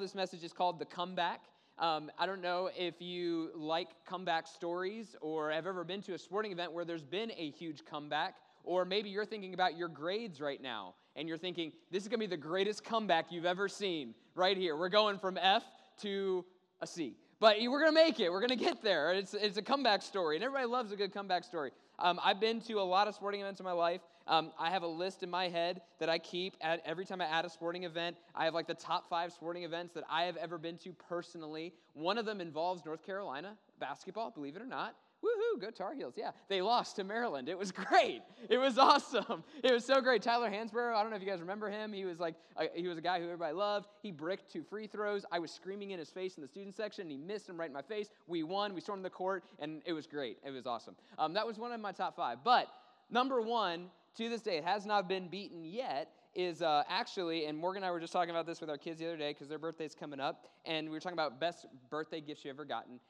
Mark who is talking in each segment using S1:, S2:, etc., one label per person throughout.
S1: This message is called The Comeback. Um, I don't know if you like comeback stories or have ever been to a sporting event where there's been a huge comeback, or maybe you're thinking about your grades right now and you're thinking, this is going to be the greatest comeback you've ever seen right here. We're going from F to a C. But we're going to make it. We're going to get there. It's, it's a comeback story, and everybody loves a good comeback story. Um, I've been to a lot of sporting events in my life. Um, I have a list in my head that I keep at every time I add a sporting event. I have like the top five sporting events that I have ever been to personally. One of them involves North Carolina basketball, believe it or not. Woohoo, go Tar Heels. Yeah, they lost to Maryland. It was great. It was awesome. It was so great. Tyler Hansbrough, I don't know if you guys remember him. He was like, he was a guy who everybody loved. He bricked two free throws. I was screaming in his face in the student section, and he missed him right in my face. We won. We stormed the court, and it was great. It was awesome. Um, that was one of my top five. But number one, to this day, it has not been beaten yet, is uh, actually, and Morgan and I were just talking about this with our kids the other day because their birthday's coming up, and we were talking about best birthday gifts you ever gotten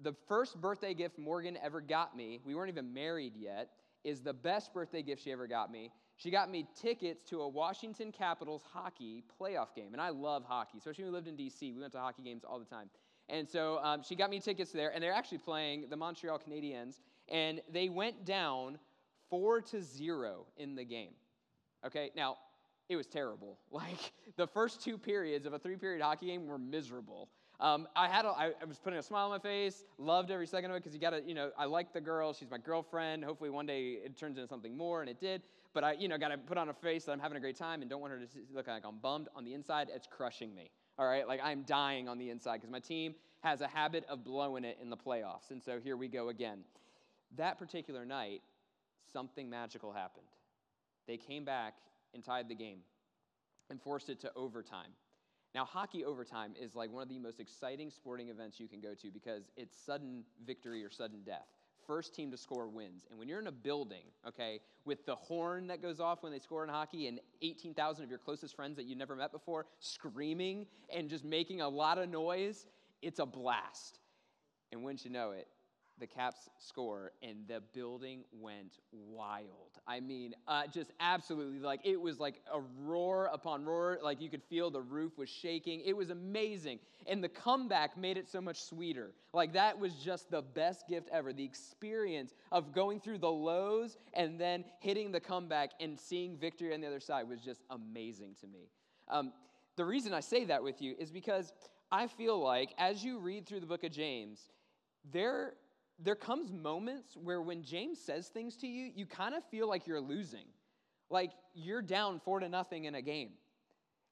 S1: the first birthday gift Morgan ever got me, we weren't even married yet, is the best birthday gift she ever got me. She got me tickets to a Washington Capitals hockey playoff game. And I love hockey, especially when we lived in D.C. We went to hockey games all the time. And so um, she got me tickets there, and they're actually playing the Montreal Canadiens, and they went down four to zero in the game. Okay, now it was terrible. Like the first two periods of a three period hockey game were miserable. Um, I had, I was putting a smile on my face, loved every second of it because you got to, you know, I like the girl. She's my girlfriend. Hopefully one day it turns into something more, and it did. But I, you know, got to put on a face that I'm having a great time and don't want her to look like I'm bummed. On the inside, it's crushing me. All right, like I'm dying on the inside because my team has a habit of blowing it in the playoffs, and so here we go again. That particular night, something magical happened. They came back and tied the game and forced it to overtime. Now, hockey overtime is like one of the most exciting sporting events you can go to because it's sudden victory or sudden death. First team to score wins. And when you're in a building, okay, with the horn that goes off when they score in hockey and 18,000 of your closest friends that you never met before screaming and just making a lot of noise, it's a blast. And wouldn't you know it, the Caps score, and the building went wild. I mean, uh, just absolutely like it was like a roar upon roar. Like you could feel the roof was shaking. It was amazing. And the comeback made it so much sweeter. Like that was just the best gift ever. The experience of going through the lows and then hitting the comeback and seeing victory on the other side was just amazing to me. Um, the reason I say that with you is because I feel like as you read through the book of James, there there comes moments where when James says things to you, you kind of feel like you're losing. Like you're down four to nothing in a game.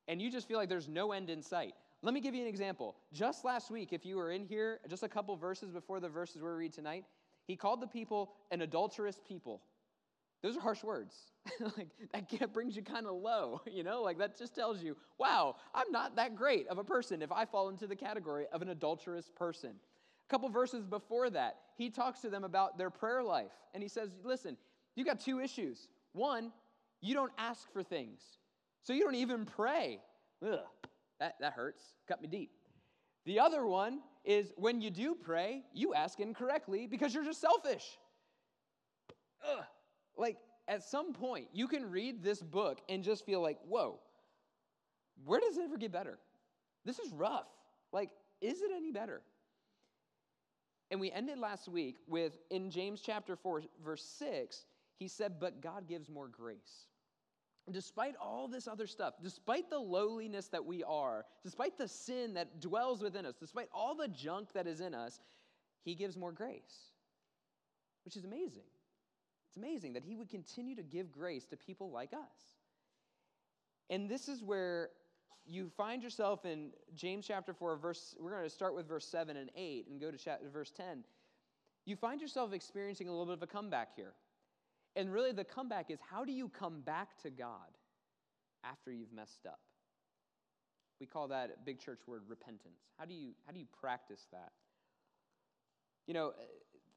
S1: And you just feel like there's no end in sight. Let me give you an example. Just last week, if you were in here, just a couple verses before the verses we read tonight, he called the people an adulterous people. Those are harsh words. like that brings you kind of low, you know? Like that just tells you, wow, I'm not that great of a person if I fall into the category of an adulterous person. Couple verses before that, he talks to them about their prayer life. And he says, Listen, you got two issues. One, you don't ask for things, so you don't even pray. Ugh, that, that hurts. Cut me deep. The other one is when you do pray, you ask incorrectly because you're just selfish. Ugh. Like, at some point, you can read this book and just feel like, whoa, where does it ever get better? This is rough. Like, is it any better? And we ended last week with, in James chapter 4, verse 6, he said, But God gives more grace. Despite all this other stuff, despite the lowliness that we are, despite the sin that dwells within us, despite all the junk that is in us, he gives more grace, which is amazing. It's amazing that he would continue to give grace to people like us. And this is where you find yourself in James chapter 4, verse, we're going to start with verse 7 and 8 and go to chapter, verse 10. You find yourself experiencing a little bit of a comeback here. And really, the comeback is how do you come back to God after you've messed up? We call that big church word repentance. How do you, how do you practice that? You know,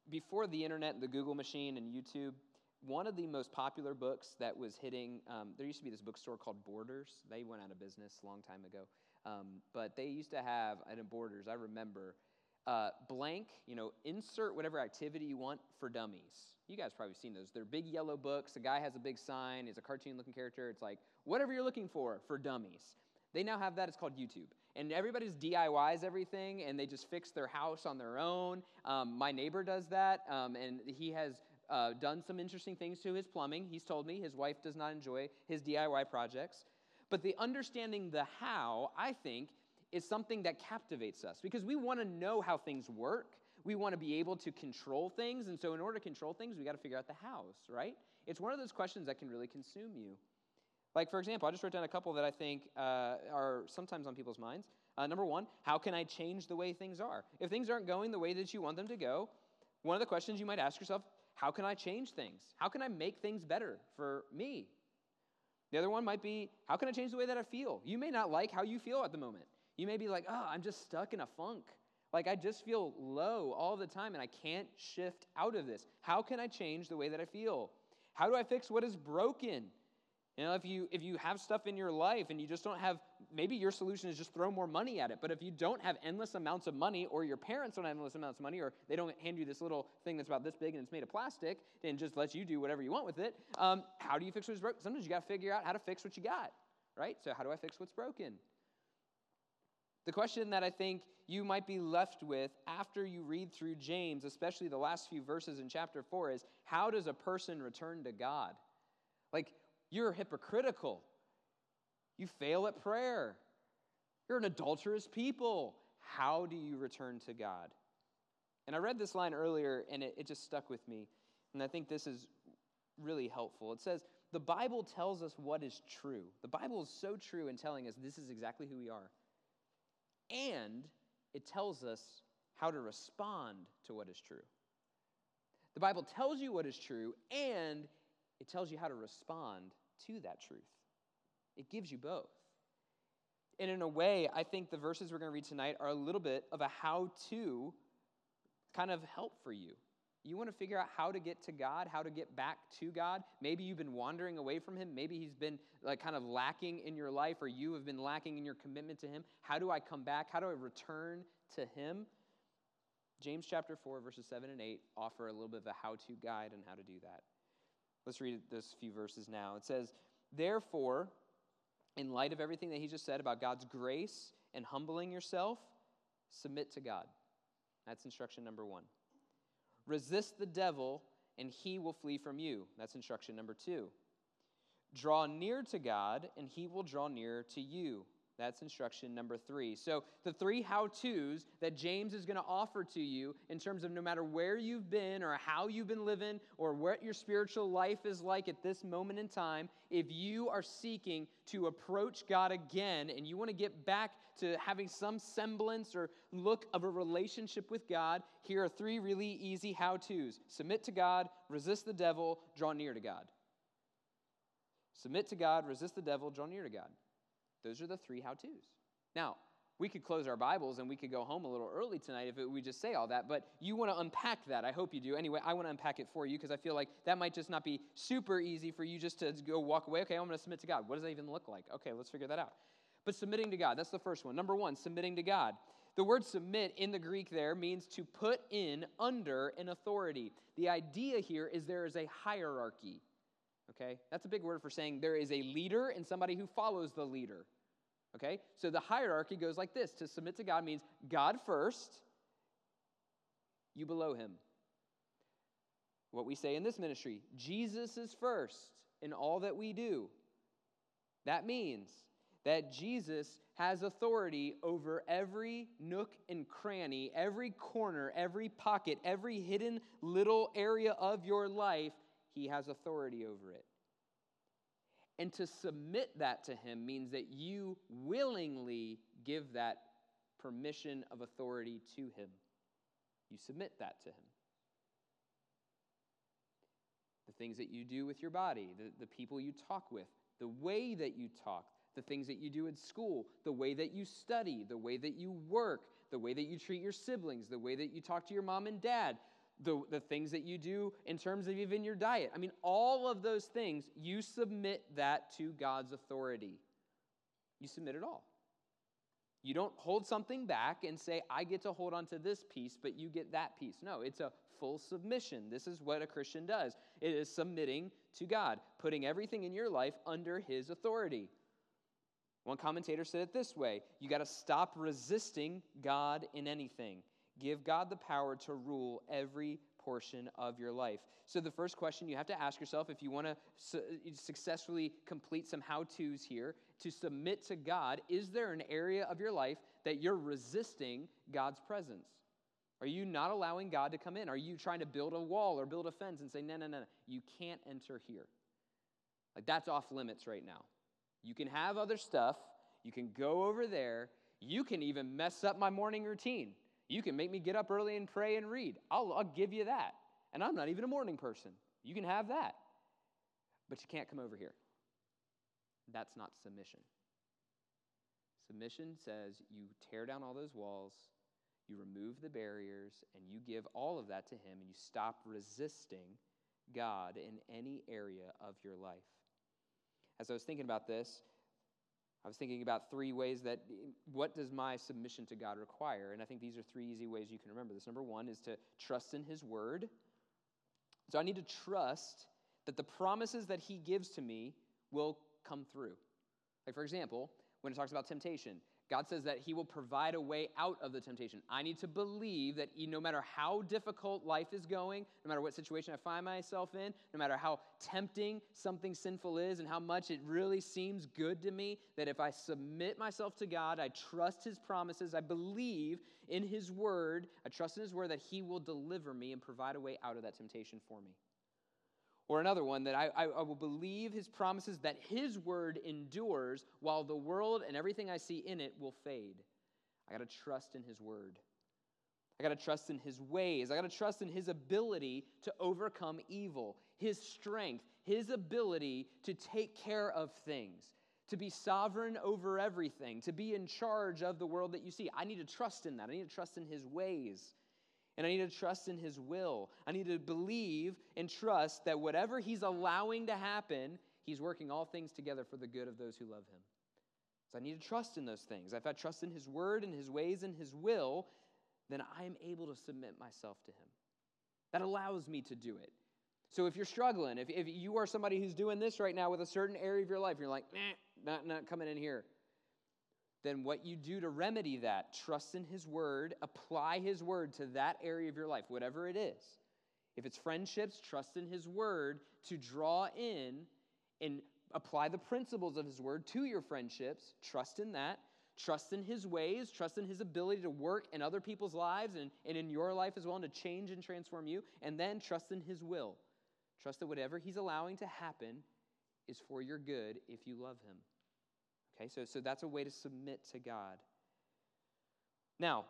S1: before the internet the Google machine and YouTube, one of the most popular books that was hitting, um, there used to be this bookstore called Borders. They went out of business a long time ago. Um, but they used to have, at Borders, I remember, uh, blank, you know, insert whatever activity you want for dummies. You guys probably seen those. They're big yellow books. A guy has a big sign. He's a cartoon looking character. It's like, whatever you're looking for for dummies. They now have that. It's called YouTube. and everybody's DIYs everything, and they just fix their house on their own. Um, my neighbor does that, um, and he has uh, done some interesting things to his plumbing. He's told me his wife does not enjoy his DIY projects. But the understanding the how, I think, is something that captivates us because we want to know how things work. We want to be able to control things. And so, in order to control things, we got to figure out the hows, right? It's one of those questions that can really consume you. Like, for example, I just wrote down a couple that I think uh, are sometimes on people's minds. Uh, number one, how can I change the way things are? If things aren't going the way that you want them to go, one of the questions you might ask yourself how can I change things? How can I make things better for me? The other one might be, how can I change the way that I feel? You may not like how you feel at the moment. You may be like, oh, I'm just stuck in a funk. Like, I just feel low all the time and I can't shift out of this. How can I change the way that I feel? How do I fix what is broken? You know, if you if you have stuff in your life and you just don't have maybe your solution is just throw more money at it. But if you don't have endless amounts of money, or your parents don't have endless amounts of money, or they don't hand you this little thing that's about this big and it's made of plastic and just lets you do whatever you want with it, um, how do you fix what's broken? Sometimes you got to figure out how to fix what you got, right? So how do I fix what's broken? The question that I think you might be left with after you read through James, especially the last few verses in chapter 4, is how does a person return to God? Like, you're hypocritical. You fail at prayer. You're an adulterous people. How do you return to God? And I read this line earlier and it, it just stuck with me. And I think this is really helpful. It says, The Bible tells us what is true. The Bible is so true in telling us this is exactly who we are. And it tells us how to respond to what is true. The Bible tells you what is true, and it tells you how to respond to that truth. It gives you both. And in a way, I think the verses we're going to read tonight are a little bit of a how to kind of help for you. You want to figure out how to get to God, how to get back to God. Maybe you've been wandering away from Him. Maybe He's been like kind of lacking in your life, or you have been lacking in your commitment to Him. How do I come back? How do I return to Him? James chapter 4, verses 7 and 8 offer a little bit of a how to guide on how to do that. Let's read those few verses now. It says, Therefore, in light of everything that he just said about God's grace and humbling yourself, submit to God. That's instruction number one. Resist the devil, and he will flee from you. That's instruction number two. Draw near to God, and he will draw near to you. That's instruction number three. So, the three how to's that James is going to offer to you in terms of no matter where you've been or how you've been living or what your spiritual life is like at this moment in time, if you are seeking to approach God again and you want to get back to having some semblance or look of a relationship with God, here are three really easy how to's submit to God, resist the devil, draw near to God. Submit to God, resist the devil, draw near to God. Those are the three how to's. Now, we could close our Bibles and we could go home a little early tonight if it, we just say all that, but you want to unpack that. I hope you do. Anyway, I want to unpack it for you because I feel like that might just not be super easy for you just to go walk away. Okay, I'm going to submit to God. What does that even look like? Okay, let's figure that out. But submitting to God, that's the first one. Number one, submitting to God. The word submit in the Greek there means to put in under an authority. The idea here is there is a hierarchy. Okay? That's a big word for saying there is a leader and somebody who follows the leader. Okay? So the hierarchy goes like this to submit to God means God first, you below him. What we say in this ministry Jesus is first in all that we do. That means that Jesus has authority over every nook and cranny, every corner, every pocket, every hidden little area of your life. He has authority over it. And to submit that to Him means that you willingly give that permission of authority to Him. You submit that to Him. The things that you do with your body, the, the people you talk with, the way that you talk, the things that you do at school, the way that you study, the way that you work, the way that you treat your siblings, the way that you talk to your mom and dad, the, the things that you do in terms of even your diet. I mean, all of those things, you submit that to God's authority. You submit it all. You don't hold something back and say, I get to hold on to this piece, but you get that piece. No, it's a full submission. This is what a Christian does it is submitting to God, putting everything in your life under His authority. One commentator said it this way you got to stop resisting God in anything. Give God the power to rule every portion of your life. So, the first question you have to ask yourself if you want to su- successfully complete some how to's here to submit to God, is there an area of your life that you're resisting God's presence? Are you not allowing God to come in? Are you trying to build a wall or build a fence and say, no, no, no, no, you can't enter here? Like, that's off limits right now. You can have other stuff, you can go over there, you can even mess up my morning routine. You can make me get up early and pray and read. I'll, I'll give you that. And I'm not even a morning person. You can have that. But you can't come over here. That's not submission. Submission says you tear down all those walls, you remove the barriers, and you give all of that to Him, and you stop resisting God in any area of your life. As I was thinking about this, I was thinking about three ways that what does my submission to God require? And I think these are three easy ways you can remember this. Number one is to trust in His Word. So I need to trust that the promises that He gives to me will come through. Like, for example, when it talks about temptation, God says that He will provide a way out of the temptation. I need to believe that no matter how difficult life is going, no matter what situation I find myself in, no matter how tempting something sinful is and how much it really seems good to me, that if I submit myself to God, I trust His promises, I believe in His word, I trust in His word that He will deliver me and provide a way out of that temptation for me. Or another one that I, I, will believe his promises that his word endures while the world and everything I see in it will fade. I got to trust in his word. I got to trust in his ways. I got to trust in his ability to overcome evil, his strength, his ability to take care of things, to be sovereign over everything, to be in charge of the world that you see. I need to trust in that. I need to trust in his ways. And I need to trust in His will. I need to believe and trust that whatever He's allowing to happen, He's working all things together for the good of those who love Him. So I need to trust in those things. If I trust in His word and His ways and His will, then I am able to submit myself to Him. That allows me to do it. So if you're struggling, if, if you are somebody who's doing this right now with a certain area of your life, you're like, nah, not, not coming in here then what you do to remedy that, trust in His Word, apply His Word to that area of your life, whatever it is. If it's friendships, trust in His Word to draw in and apply the principles of His Word to your friendships. Trust in that. Trust in His ways. Trust in His ability to work in other people's lives and, and in your life as well, and to change and transform you. And then trust in His will. Trust that whatever He's allowing to happen is for your good if you love Him. Okay, so, so that's a way to submit to God. Now,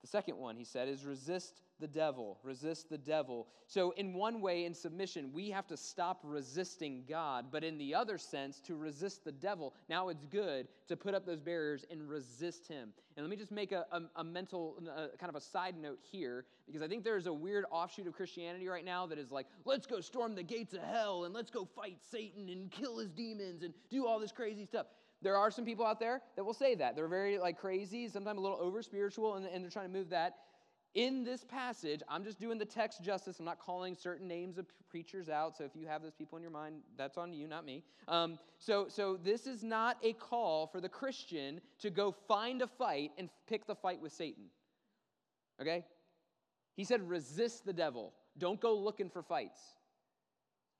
S1: the second one, he said, is resist the devil. Resist the devil. So, in one way, in submission, we have to stop resisting God, but in the other sense, to resist the devil. Now it's good to put up those barriers and resist him. And let me just make a, a, a mental, a, kind of a side note here, because I think there's a weird offshoot of Christianity right now that is like, let's go storm the gates of hell and let's go fight Satan and kill his demons and do all this crazy stuff. There are some people out there that will say that. They're very like crazy, sometimes a little over spiritual, and, and they're trying to move that. In this passage, I'm just doing the text justice. I'm not calling certain names of preachers out. So if you have those people in your mind, that's on you, not me. Um, so, so this is not a call for the Christian to go find a fight and pick the fight with Satan. Okay? He said, resist the devil. Don't go looking for fights.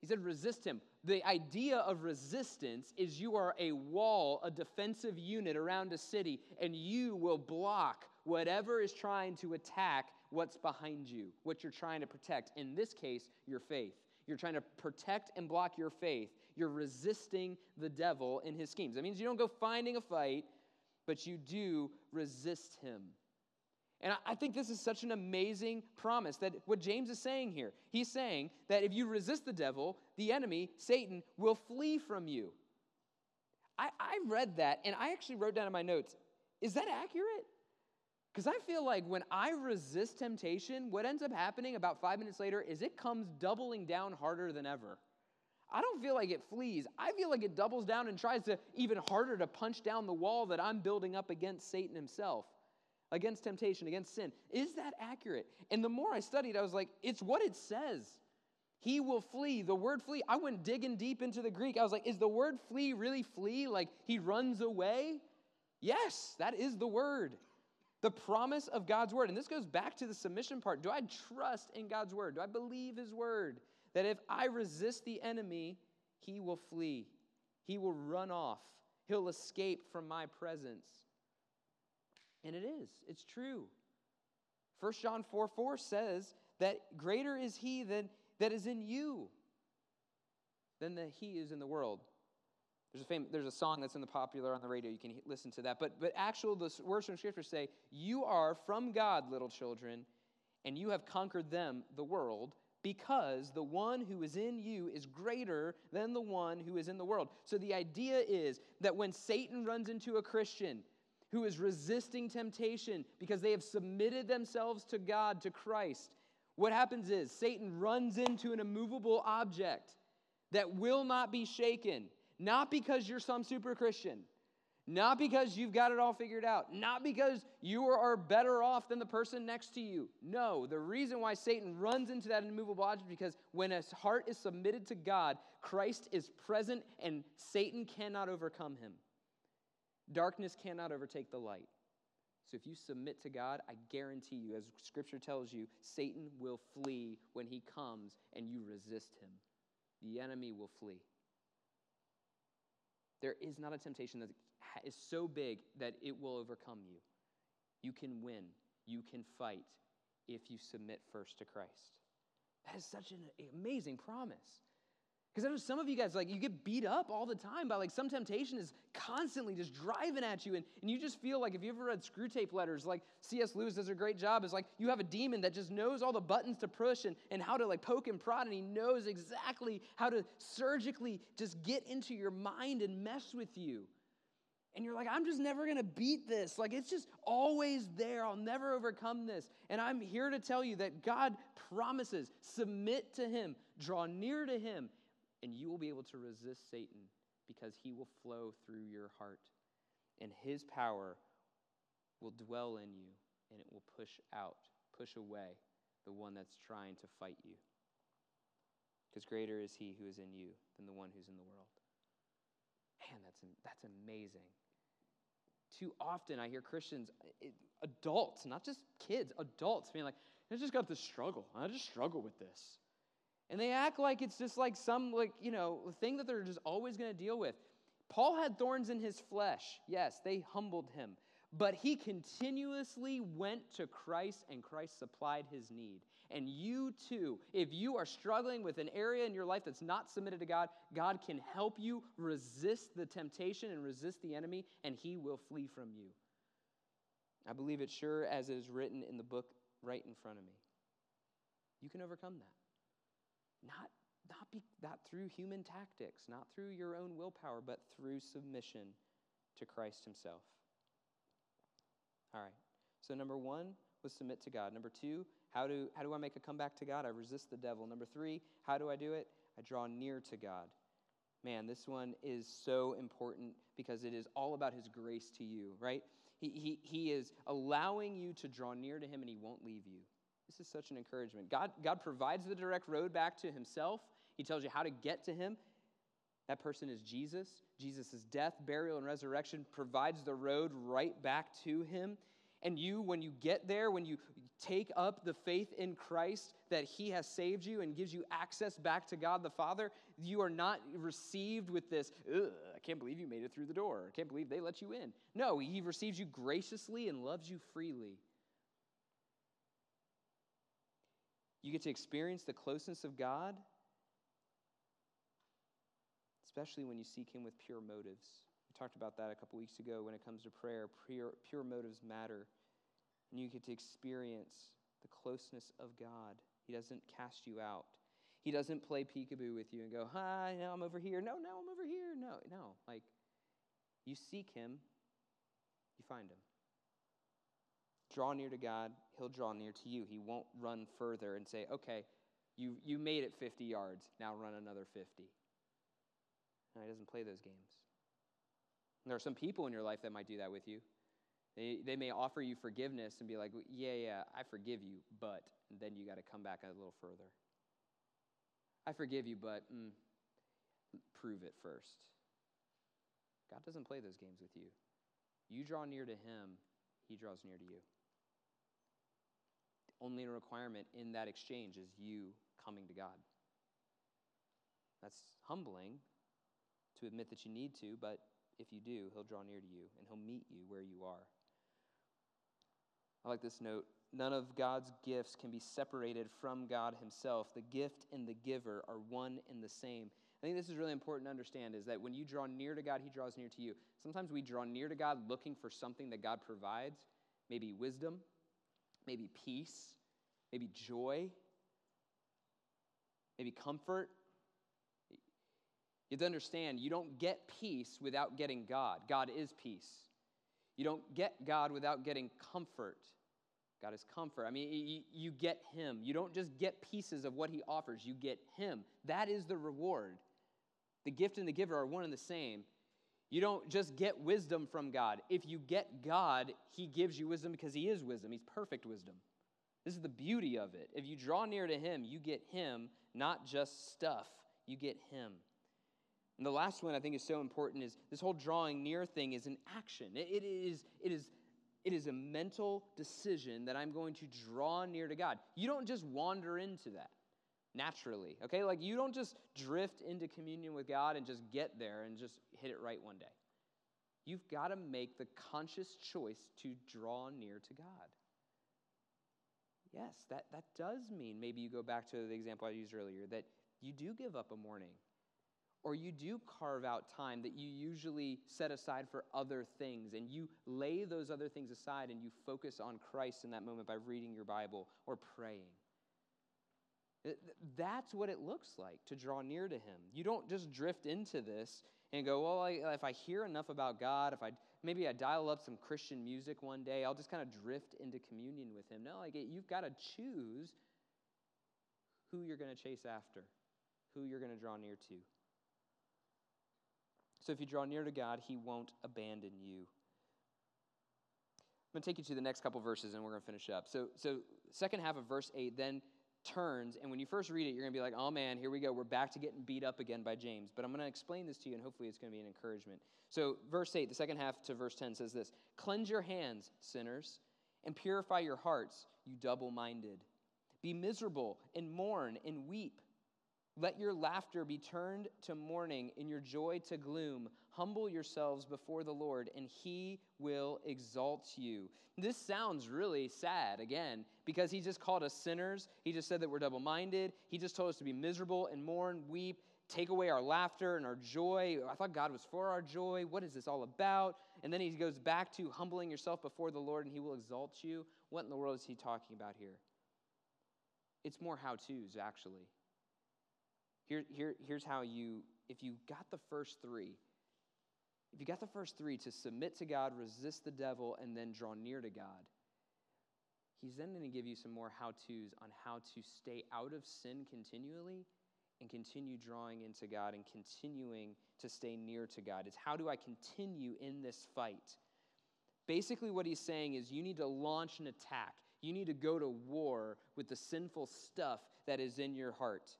S1: He said, resist him. The idea of resistance is you are a wall, a defensive unit around a city, and you will block whatever is trying to attack what's behind you, what you're trying to protect. In this case, your faith. You're trying to protect and block your faith. You're resisting the devil in his schemes. That means you don't go finding a fight, but you do resist him. And I think this is such an amazing promise that what James is saying here, he's saying that if you resist the devil, the enemy, Satan, will flee from you. I, I read that and I actually wrote down in my notes, is that accurate? Because I feel like when I resist temptation, what ends up happening about five minutes later is it comes doubling down harder than ever. I don't feel like it flees. I feel like it doubles down and tries to even harder to punch down the wall that I'm building up against Satan himself against temptation, against sin. Is that accurate? And the more I studied, I was like, it's what it says. he will flee. The word flee, I went digging deep into the Greek. I was like, is the word flee really flee? Like he runs away? Yes, that is the word. The promise of God's word. And this goes back to the submission part. Do I trust in God's word? Do I believe his word? That if I resist the enemy, he will flee, he will run off, he'll escape from my presence. And it is, it's true. 1 John 4 4 says that greater is he than, that is in you than that he is in the world. There's a, fam- there's a song that's in the popular on the radio. You can listen to that. But, but actual, the words from Scripture say, You are from God, little children, and you have conquered them, the world, because the one who is in you is greater than the one who is in the world. So the idea is that when Satan runs into a Christian who is resisting temptation because they have submitted themselves to God, to Christ, what happens is Satan runs into an immovable object that will not be shaken, not because you're some super Christian, not because you've got it all figured out, not because you are better off than the person next to you. No, the reason why Satan runs into that immovable object because when a heart is submitted to God, Christ is present and Satan cannot overcome him. Darkness cannot overtake the light. So if you submit to God, I guarantee you, as scripture tells you, Satan will flee when he comes and you resist him. The enemy will flee. There is not a temptation that is so big that it will overcome you. You can win, you can fight if you submit first to Christ. That is such an amazing promise. Because I know some of you guys, like, you get beat up all the time by, like, some temptation is constantly just driving at you. And, and you just feel like, if you ever read Screwtape Letters, like C.S. Lewis does a great job, is like you have a demon that just knows all the buttons to push and, and how to, like, poke and prod. And he knows exactly how to surgically just get into your mind and mess with you. And you're like, I'm just never gonna beat this. Like, it's just always there. I'll never overcome this. And I'm here to tell you that God promises submit to Him, draw near to Him, and you will be able to resist Satan because he will flow through your heart. And his power will dwell in you, and it will push out, push away the one that's trying to fight you. Because greater is he who is in you than the one who's in the world. Man, that's, that's amazing. Too often I hear Christians, adults, not just kids, adults, being like, I just got this struggle. I just struggle with this. And they act like it's just like some, like, you know, thing that they're just always going to deal with. Paul had thorns in his flesh. Yes, they humbled him. But he continuously went to Christ and Christ supplied his need. And you too, if you are struggling with an area in your life that's not submitted to God, God can help you resist the temptation and resist the enemy, and he will flee from you. I believe it sure as it is written in the book right in front of me. You can overcome that. Not, not, be, not through human tactics, not through your own willpower, but through submission to Christ Himself. All right. So, number one was submit to God. Number two, how do, how do I make a comeback to God? I resist the devil. Number three, how do I do it? I draw near to God. Man, this one is so important because it is all about His grace to you, right? He, he, he is allowing you to draw near to Him and He won't leave you. This is such an encouragement. God, God provides the direct road back to himself. He tells you how to get to him. That person is Jesus. Jesus' death, burial, and resurrection provides the road right back to him. And you, when you get there, when you take up the faith in Christ that He has saved you and gives you access back to God the Father, you are not received with this, I can't believe you made it through the door. I can't believe they let you in. No, He receives you graciously and loves you freely. You get to experience the closeness of God, especially when you seek Him with pure motives. We talked about that a couple weeks ago when it comes to prayer. Pure, pure motives matter. And you get to experience the closeness of God. He doesn't cast you out. He doesn't play peekaboo with you and go, hi, now I'm over here. No, no, I'm over here. No, no. Like, you seek Him, you find Him. Draw near to God, He'll draw near to you. He won't run further and say, okay, you, you made it 50 yards, now run another 50. No, he doesn't play those games. And there are some people in your life that might do that with you. They, they may offer you forgiveness and be like, yeah, yeah, I forgive you, but then you got to come back a little further. I forgive you, but mm, prove it first. God doesn't play those games with you. You draw near to him, he draws near to you. Only requirement in that exchange is you coming to God. That's humbling to admit that you need to, but if you do, he'll draw near to you and he'll meet you where you are. I like this note. None of God's gifts can be separated from God himself. The gift and the giver are one and the same. I think this is really important to understand is that when you draw near to God, he draws near to you. Sometimes we draw near to God looking for something that God provides, maybe wisdom, maybe peace, maybe joy, maybe comfort. You have to understand, you don't get peace without getting God. God is peace. You don't get God without getting comfort. God is comfort. I mean, you, get Him. You don't just get pieces of what He offers, you get Him. That is the reward. The gift and the giver are one and the same. You don't just get wisdom from God. If you get God, He gives you wisdom because He is wisdom. He's perfect wisdom. This is the beauty of it. If you draw near to Him, you get Him, not just stuff. You get Him. And the last one I think is so important is this whole drawing near thing is an action. It, it, is, it is it is a mental decision that I'm going to draw near to God. You don't just wander into that naturally, okay? Like you don't just drift into communion with God and just get there and just hit it right one day. You've got to make the conscious choice to draw near to God. Yes, that, that does mean maybe you go back to the example I used earlier that you do give up a morning or you do carve out time that you usually set aside for other things and you lay those other things aside and you focus on Christ in that moment by reading your Bible or praying. That's what it looks like to draw near to Him. You don't just drift into this and go, well, if I hear enough about God, if I maybe I dial up some Christian music one day, I'll just kind of drift into communion with Him. No, like you've got to choose who you're going to chase after, who you're going to draw near to. So if you draw near to God, He won't abandon you. I'm going to take you to the next couple verses and we're going to finish up. So, so second half of verse 8 then turns, and when you first read it, you're going to be like, oh man, here we go. We're back to getting beat up again by James. But I'm going to explain this to you, and hopefully it's going to be an encouragement. So, verse 8, the second half to verse 10 says this Cleanse your hands, sinners, and purify your hearts, you double minded. Be miserable and mourn and weep. Let your laughter be turned to mourning and your joy to gloom. Humble yourselves before the Lord, and he will exalt you. This sounds really sad, again, because he just called us sinners. He just said that we're double minded. He just told us to be miserable and mourn, weep, take away our laughter and our joy. I thought God was for our joy. What is this all about? And then he goes back to humbling yourself before the Lord, and he will exalt you. What in the world is he talking about here? It's more how to's, actually. Here, here, here's how you, if you got the first three, if you got the first three to submit to God, resist the devil, and then draw near to God, He's then going to give you some more how to's on how to stay out of sin continually and continue drawing into God and continuing to stay near to God. It's how do I continue in this fight? Basically, what he's saying is you need to launch an attack. You need to go to war with the sinful stuff that is in your heart.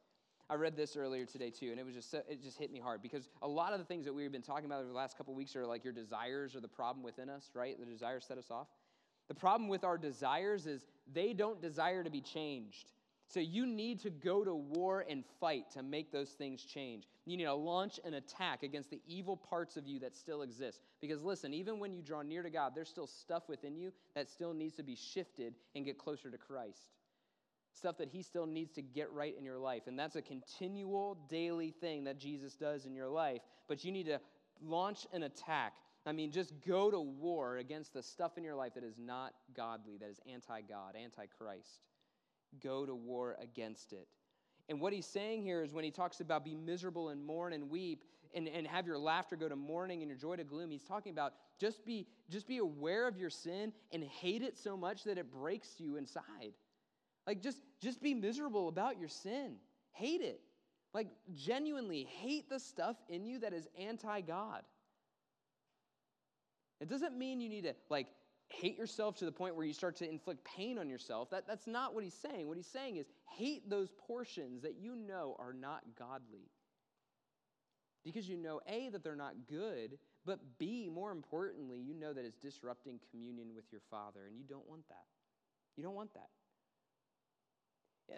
S1: I read this earlier today too, and it was just it just hit me hard because a lot of the things that we've been talking about over the last couple weeks are like your desires are the problem within us, right? The desires set us off. The problem with our desires is they don't desire to be changed. So you need to go to war and fight to make those things change. You need to launch an attack against the evil parts of you that still exist. Because listen, even when you draw near to God, there's still stuff within you that still needs to be shifted and get closer to Christ stuff that he still needs to get right in your life. And that's a continual daily thing that Jesus does in your life. But you need to launch an attack. I mean, just go to war against the stuff in your life that is not godly, that is anti God, anti Christ. Go to war against it. And what he's saying here is when he talks about be miserable and mourn and weep and, and have your laughter go to mourning and your joy to gloom, he's talking about just be, just be aware of your sin and hate it so much that it breaks you inside. Like, just, just be miserable about your sin. Hate it. Like, genuinely hate the stuff in you that is anti God. It doesn't mean you need to, like, hate yourself to the point where you start to inflict pain on yourself. That, that's not what he's saying. What he's saying is hate those portions that you know are not godly. Because you know, A, that they're not good, but B, more importantly, you know that it's disrupting communion with your Father, and you don't want that. You don't want that.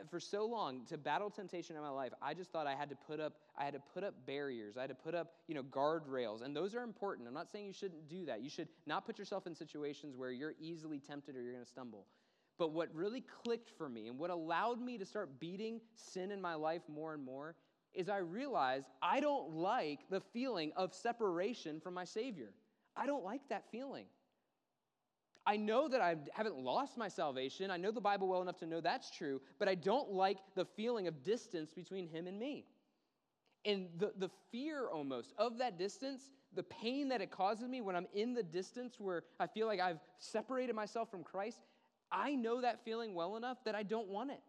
S1: For so long, to battle temptation in my life, I just thought I had to put up, I had to put up barriers. I had to put up, you know, guardrails. And those are important. I'm not saying you shouldn't do that. You should not put yourself in situations where you're easily tempted or you're going to stumble. But what really clicked for me and what allowed me to start beating sin in my life more and more is I realized I don't like the feeling of separation from my Savior. I don't like that feeling. I know that I haven't lost my salvation. I know the Bible well enough to know that's true, but I don't like the feeling of distance between Him and me. And the, the fear almost of that distance, the pain that it causes me when I'm in the distance where I feel like I've separated myself from Christ, I know that feeling well enough that I don't want it.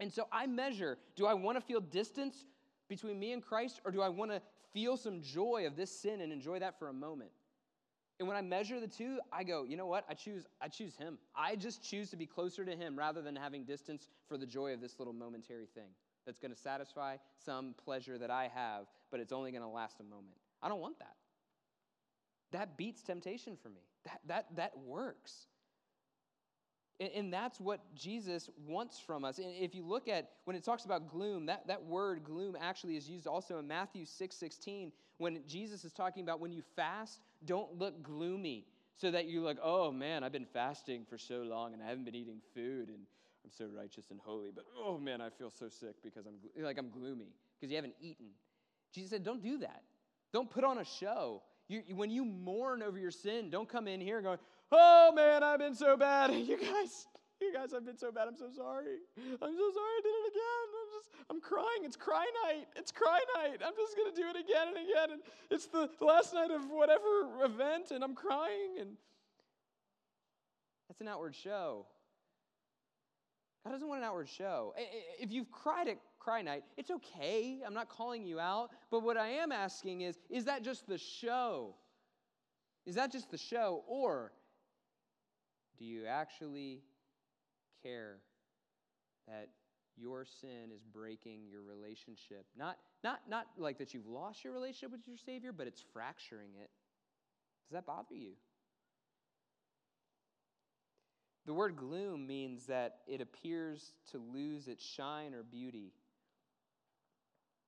S1: And so I measure do I want to feel distance between me and Christ, or do I want to feel some joy of this sin and enjoy that for a moment? And when I measure the two, I go, you know what? I choose I choose him. I just choose to be closer to him rather than having distance for the joy of this little momentary thing that's going to satisfy some pleasure that I have, but it's only going to last a moment. I don't want that. That beats temptation for me. That that that works. And, and that's what Jesus wants from us. And if you look at when it talks about gloom, that, that word gloom actually is used also in Matthew 6 16, when Jesus is talking about when you fast, don't look gloomy. So that you're like, oh man, I've been fasting for so long and I haven't been eating food and I'm so righteous and holy, but oh man, I feel so sick because I'm like I'm gloomy because you haven't eaten. Jesus said, don't do that. Don't put on a show. You, when you mourn over your sin, don't come in here going, oh man, I've been so bad. You guys, you guys, I've been so bad. I'm so sorry. I'm so sorry I did it again. I'm crying. It's cry night. It's cry night. I'm just going to do it again and again. And it's the last night of whatever event, and I'm crying. And that's an outward show. God doesn't want an outward show. If you've cried at cry night, it's okay. I'm not calling you out. But what I am asking is is that just the show? Is that just the show? Or do you actually care that your sin is breaking your relationship? Not, not, not like that you've lost your relationship with your Savior, but it's fracturing it. Does that bother you? The word gloom means that it appears to lose its shine or beauty.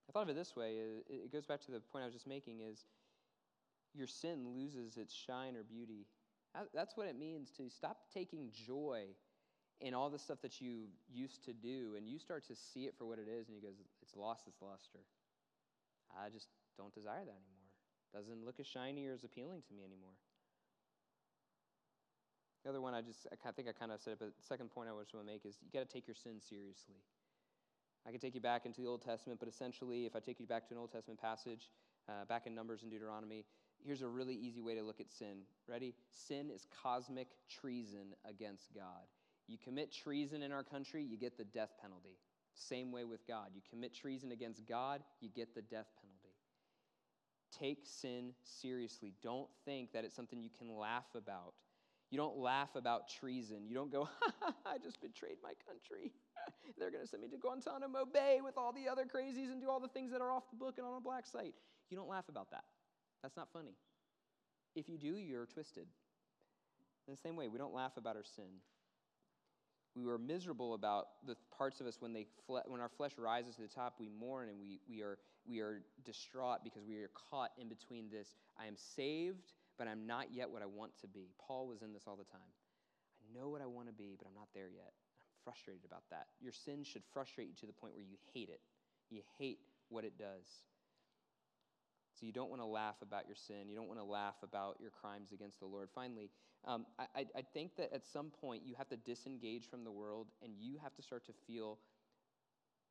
S1: I thought of it this way it goes back to the point I was just making is your sin loses its shine or beauty. That's what it means to stop taking joy in all the stuff that you used to do and you start to see it for what it is and you go, it's lost its luster. I just don't desire that anymore. Doesn't look as shiny or as appealing to me anymore. The other one I just, I think I kind of said it, but the second point I just want to make is you got to take your sin seriously. I could take you back into the Old Testament, but essentially, if I take you back to an Old Testament passage, uh, back in Numbers and Deuteronomy, here's a really easy way to look at sin. Ready? Sin is cosmic treason against God. You commit treason in our country, you get the death penalty. Same way with God. You commit treason against God, you get the death penalty. Take sin seriously. Don't think that it's something you can laugh about. You don't laugh about treason. You don't go, I just betrayed my country. They're going to send me to Guantanamo Bay with all the other crazies and do all the things that are off the book and on a black site. You don't laugh about that. That's not funny. If you do, you're twisted. In the same way, we don't laugh about our sin. We were miserable about the parts of us when, they fle- when our flesh rises to the top, we mourn and we, we, are, we are distraught because we are caught in between this I am saved, but I'm not yet what I want to be. Paul was in this all the time. I know what I want to be, but I'm not there yet. I'm frustrated about that. Your sin should frustrate you to the point where you hate it. You hate what it does. So you don't want to laugh about your sin. You don't want to laugh about your crimes against the Lord. Finally, um, I, I think that at some point you have to disengage from the world and you have to start to feel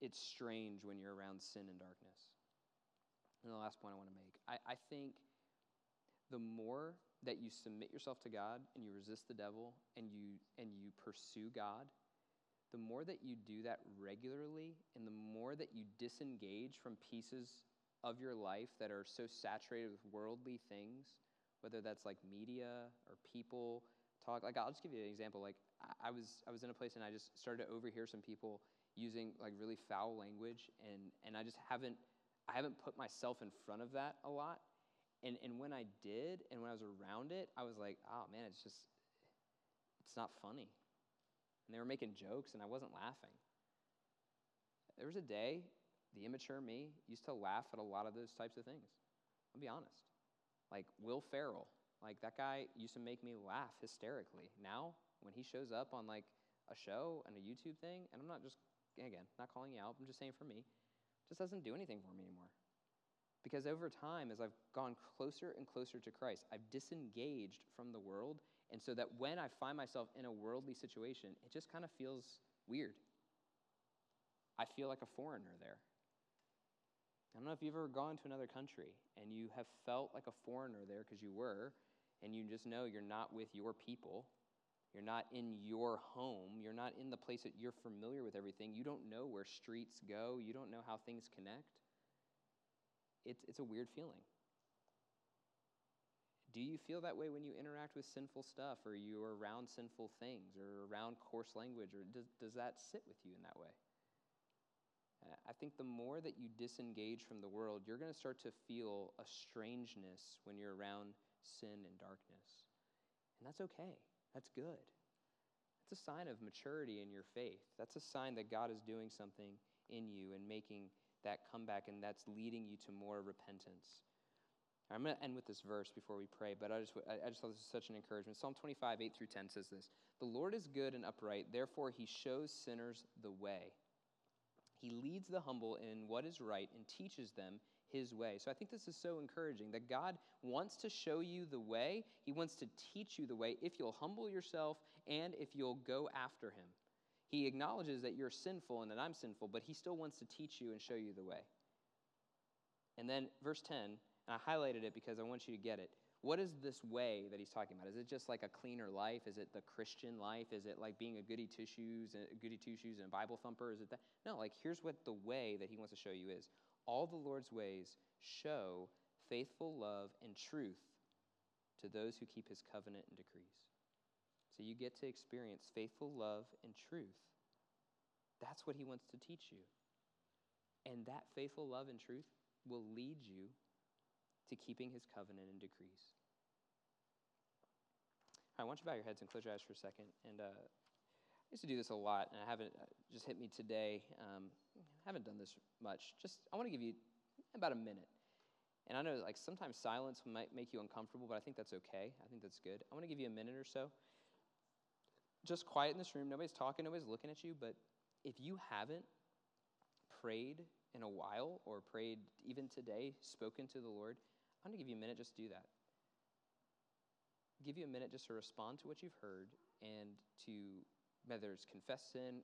S1: it's strange when you're around sin and darkness. And the last point I want to make I, I think the more that you submit yourself to God and you resist the devil and you, and you pursue God, the more that you do that regularly and the more that you disengage from pieces of your life that are so saturated with worldly things, whether that's like media or people talk. Like I'll just give you an example. Like I, was I was in a place and I just started to overhear some people using like really foul language and and I just haven't I haven't put myself in front of that a lot. And and when I did and when I was around it, I was like, oh man, it's just it's not funny. And they were making jokes and I wasn't laughing. There was a day, the immature me used to laugh at a lot of those types of things. I'll be honest. Like Will Ferrell, like that guy used to make me laugh hysterically. Now, when he shows up on like a show and a YouTube thing, and I'm not just again not calling you out, I'm just saying for me, just doesn't do anything for me anymore. Because over time, as I've gone closer and closer to Christ, I've disengaged from the world. And so that when I find myself in a worldly situation, it just kind of feels weird. I feel like a foreigner there. I don't know if you've ever gone to another country and you have felt like a foreigner there because you were, and you just know you're not with your people. You're not in your home. You're not in the place that you're familiar with everything. You don't know where streets go. You don't know how things connect. It's, it's a weird feeling. Do you feel that way when you interact with sinful stuff or you're around sinful things or around coarse language? Or does, does that sit with you in that way? I think the more that you disengage from the world, you're going to start to feel a strangeness when you're around sin and darkness. And that's okay. That's good. That's a sign of maturity in your faith. That's a sign that God is doing something in you and making that comeback, and that's leading you to more repentance. I'm going to end with this verse before we pray, but I just, I just thought this was such an encouragement. Psalm 25, 8 through 10 says this The Lord is good and upright, therefore he shows sinners the way. He leads the humble in what is right and teaches them his way. So I think this is so encouraging that God wants to show you the way. He wants to teach you the way if you'll humble yourself and if you'll go after him. He acknowledges that you're sinful and that I'm sinful, but he still wants to teach you and show you the way. And then verse 10, and I highlighted it because I want you to get it. What is this way that he's talking about? Is it just like a cleaner life? Is it the Christian life? Is it like being a goody two shoes, uh, goody two shoes, and Bible thumper? Is it that? No, like here's what the way that he wants to show you is. All the Lord's ways show faithful love and truth to those who keep his covenant and decrees. So you get to experience faithful love and truth. That's what he wants to teach you. And that faithful love and truth will lead you to keeping his covenant and decrees. I want you to bow your heads and close your eyes for a second. And uh, I used to do this a lot, and I haven't uh, just hit me today. Um, I haven't done this much. Just I want to give you about a minute. And I know like sometimes silence might make you uncomfortable, but I think that's okay. I think that's good. I want to give you a minute or so. Just quiet in this room. Nobody's talking, nobody's looking at you, but if you haven't prayed in a while or prayed even today, spoken to the Lord, I'm going to give you a minute just to do that. Give you a minute just to respond to what you've heard and to, whether it's confess sin,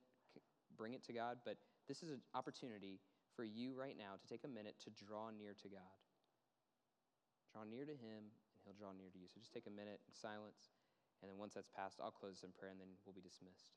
S1: bring it to God, but this is an opportunity for you right now to take a minute to draw near to God. Draw near to Him, and He'll draw near to you. So just take a minute in silence, and then once that's passed, I'll close in prayer, and then we'll be dismissed.